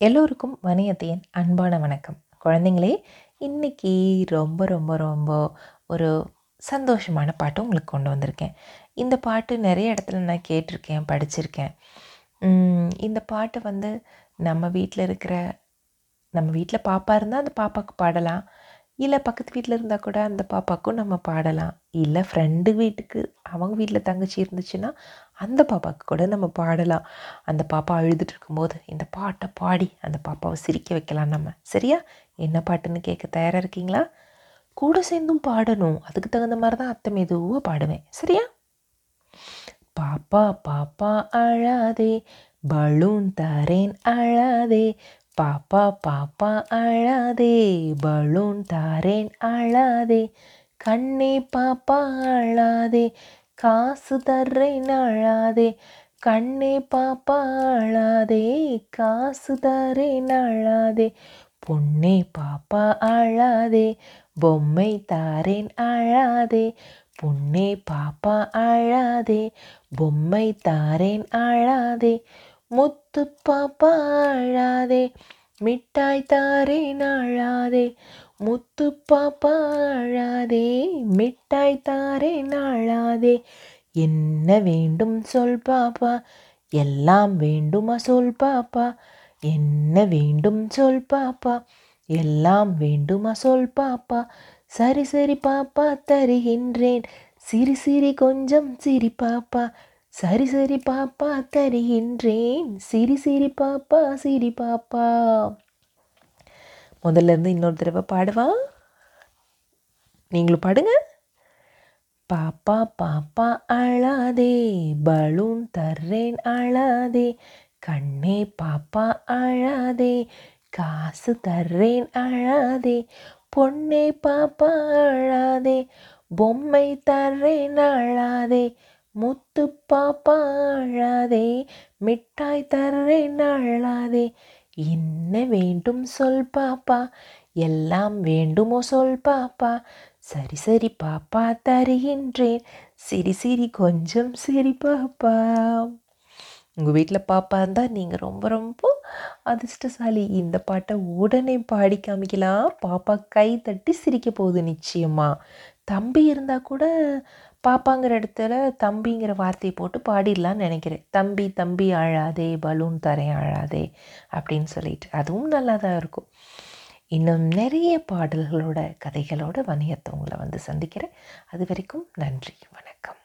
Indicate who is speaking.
Speaker 1: எல்லோருக்கும் வணியத்தையின் அன்பான வணக்கம். குழந்தைங்களே இன்றைக்கி ரொம்ப ரொம்ப ரொம்ப ஒரு சந்தோஷமான பாட்டு உங்களுக்கு கொண்டு வந்திருக்கேன். இந்த பாட்டு நிறைய இடத்துல நான் கேட்டிருக்கேன் படிச்சிருக்கேன். இந்த பாட்டு வந்து நம்ம வீட்டில் இருக்கிற நம்ம வீட்டில் பாப்பா இருந்தால் அந்த பாப்பாவுக்கு பாடலாம். இல்லை பக்கத்து வீட்டில் இருந்தால் கூட அந்த பாப்பாவுக்கும் நம்ம பாடலாம். இல்லை ஃப்ரெண்டு வீட்டுக்கு அவங்க வீட்டில் தங்கச்சி இருந்துச்சுன்னா அந்த பாப்பாவுக்கு கூட நம்ம பாடலாம். அந்த பாப்பா அழுதுட்டு இருக்கும்போது இந்த பாட்டை பாடி அந்த பாப்பாவை சிரிக்க வைக்கலாம் நம்ம. சரியா? என்ன பாட்டுன்னு கேட்க தயாராக இருக்கீங்களா? கூட சேர்ந்தும் பாடணும். அதுக்கு தகுந்த மாதிரி தான் அத்தை மெதுவாக பாடுவேன். சரியா? பாப்பா பாப்பா அழாதே. பலூன் தரேன் அழாதே. பாப்பா பாப்பா அழாதே பலூன் தாரேன் அழாதே கண்ணே பாப்பா அழாதே காசு தர்றேன் அழாதே கண்ணே பாப்பா அழாதே காசு தரேன் அழாதே பொன்னே பாப்பா அழாதே பொம்மை தாரேன் அழாதே பொன்னே பாப்பா அழாதே பொம்மை தாரேன் அழாதே முத்து பாப்பா அழாதே மிட்டாய் தாரேன் அழாதே முத்து பாப்பா அழாதே மிட்டாய் தாரேன் அழாதே என்ன வேண்டும் சொல் பாப்பா எல்லாம் வேண்டுமா சொல் பாப்பா. என்ன வேண்டும் சொல் பாப்பா எல்லாம் வேண்டுமா சொல் பாப்பா. சரி சரி பாப்பா தருகின்றேன். சிரி சிரி கொஞ்சம் சிரி பாப்பா. சரி சரி பாப்பா தருகின்றேன். சிரி சிரி பாப்பா சிரி பாப்பா. முதல்ல இருந்து இன்னொரு தடவை பாடுவா? நீங்களும் பாடுங்க. பாப்பா பாப்பா அழாதே. பலூன் தர்றேன் அழாதே. கண்ணே பாப்பா அழாதே. காசு தர்றேன் அழாதே. பொண்ணே பாப்பா அழாதே. பொம்மை தர்றேன் அழாதே. முத்து பாப்பா அழாதே மிட்டாய் தர்றேன் அழாதே என்ன வேண்டும் சொல் பாப்பா எல்லாம் வேண்டுமோ சொல் பாப்பா. சரி சரி பாப்பா தருகின்றேன் சிரி சிரி கொஞ்சம் சிரி பாப்பா. உங்கள் வீட்டில் பாப்பா இருந்தால் நீங்கள் ரொம்ப ரொம்ப அதிர்ஷ்டசாலி. இந்த பாட்டை உடனே பாடி காமிக்கலாம். பாப்பா கை தட்டி சிரிக்க போகுது நிச்சயமாக தம்பி இருந்தால் கூட பாப்பாங்கிற இடத்துல தம்பிங்கிற வார்த்தையை போட்டு பாடிடலான்னு நினைக்கிறேன். தம்பி தம்பி அழாதே பலூன் தரேன் அழாதே அப்படின்னு சொல்லிட்டு. அதுவும் நல்லா தான் இருக்கும். இன்னும் நிறைய பாடல்களோட கதைகளோட வணிகத்தை உங்களை வந்து சந்திக்கிறேன். அது வரைக்கும் நன்றி வணக்கம்.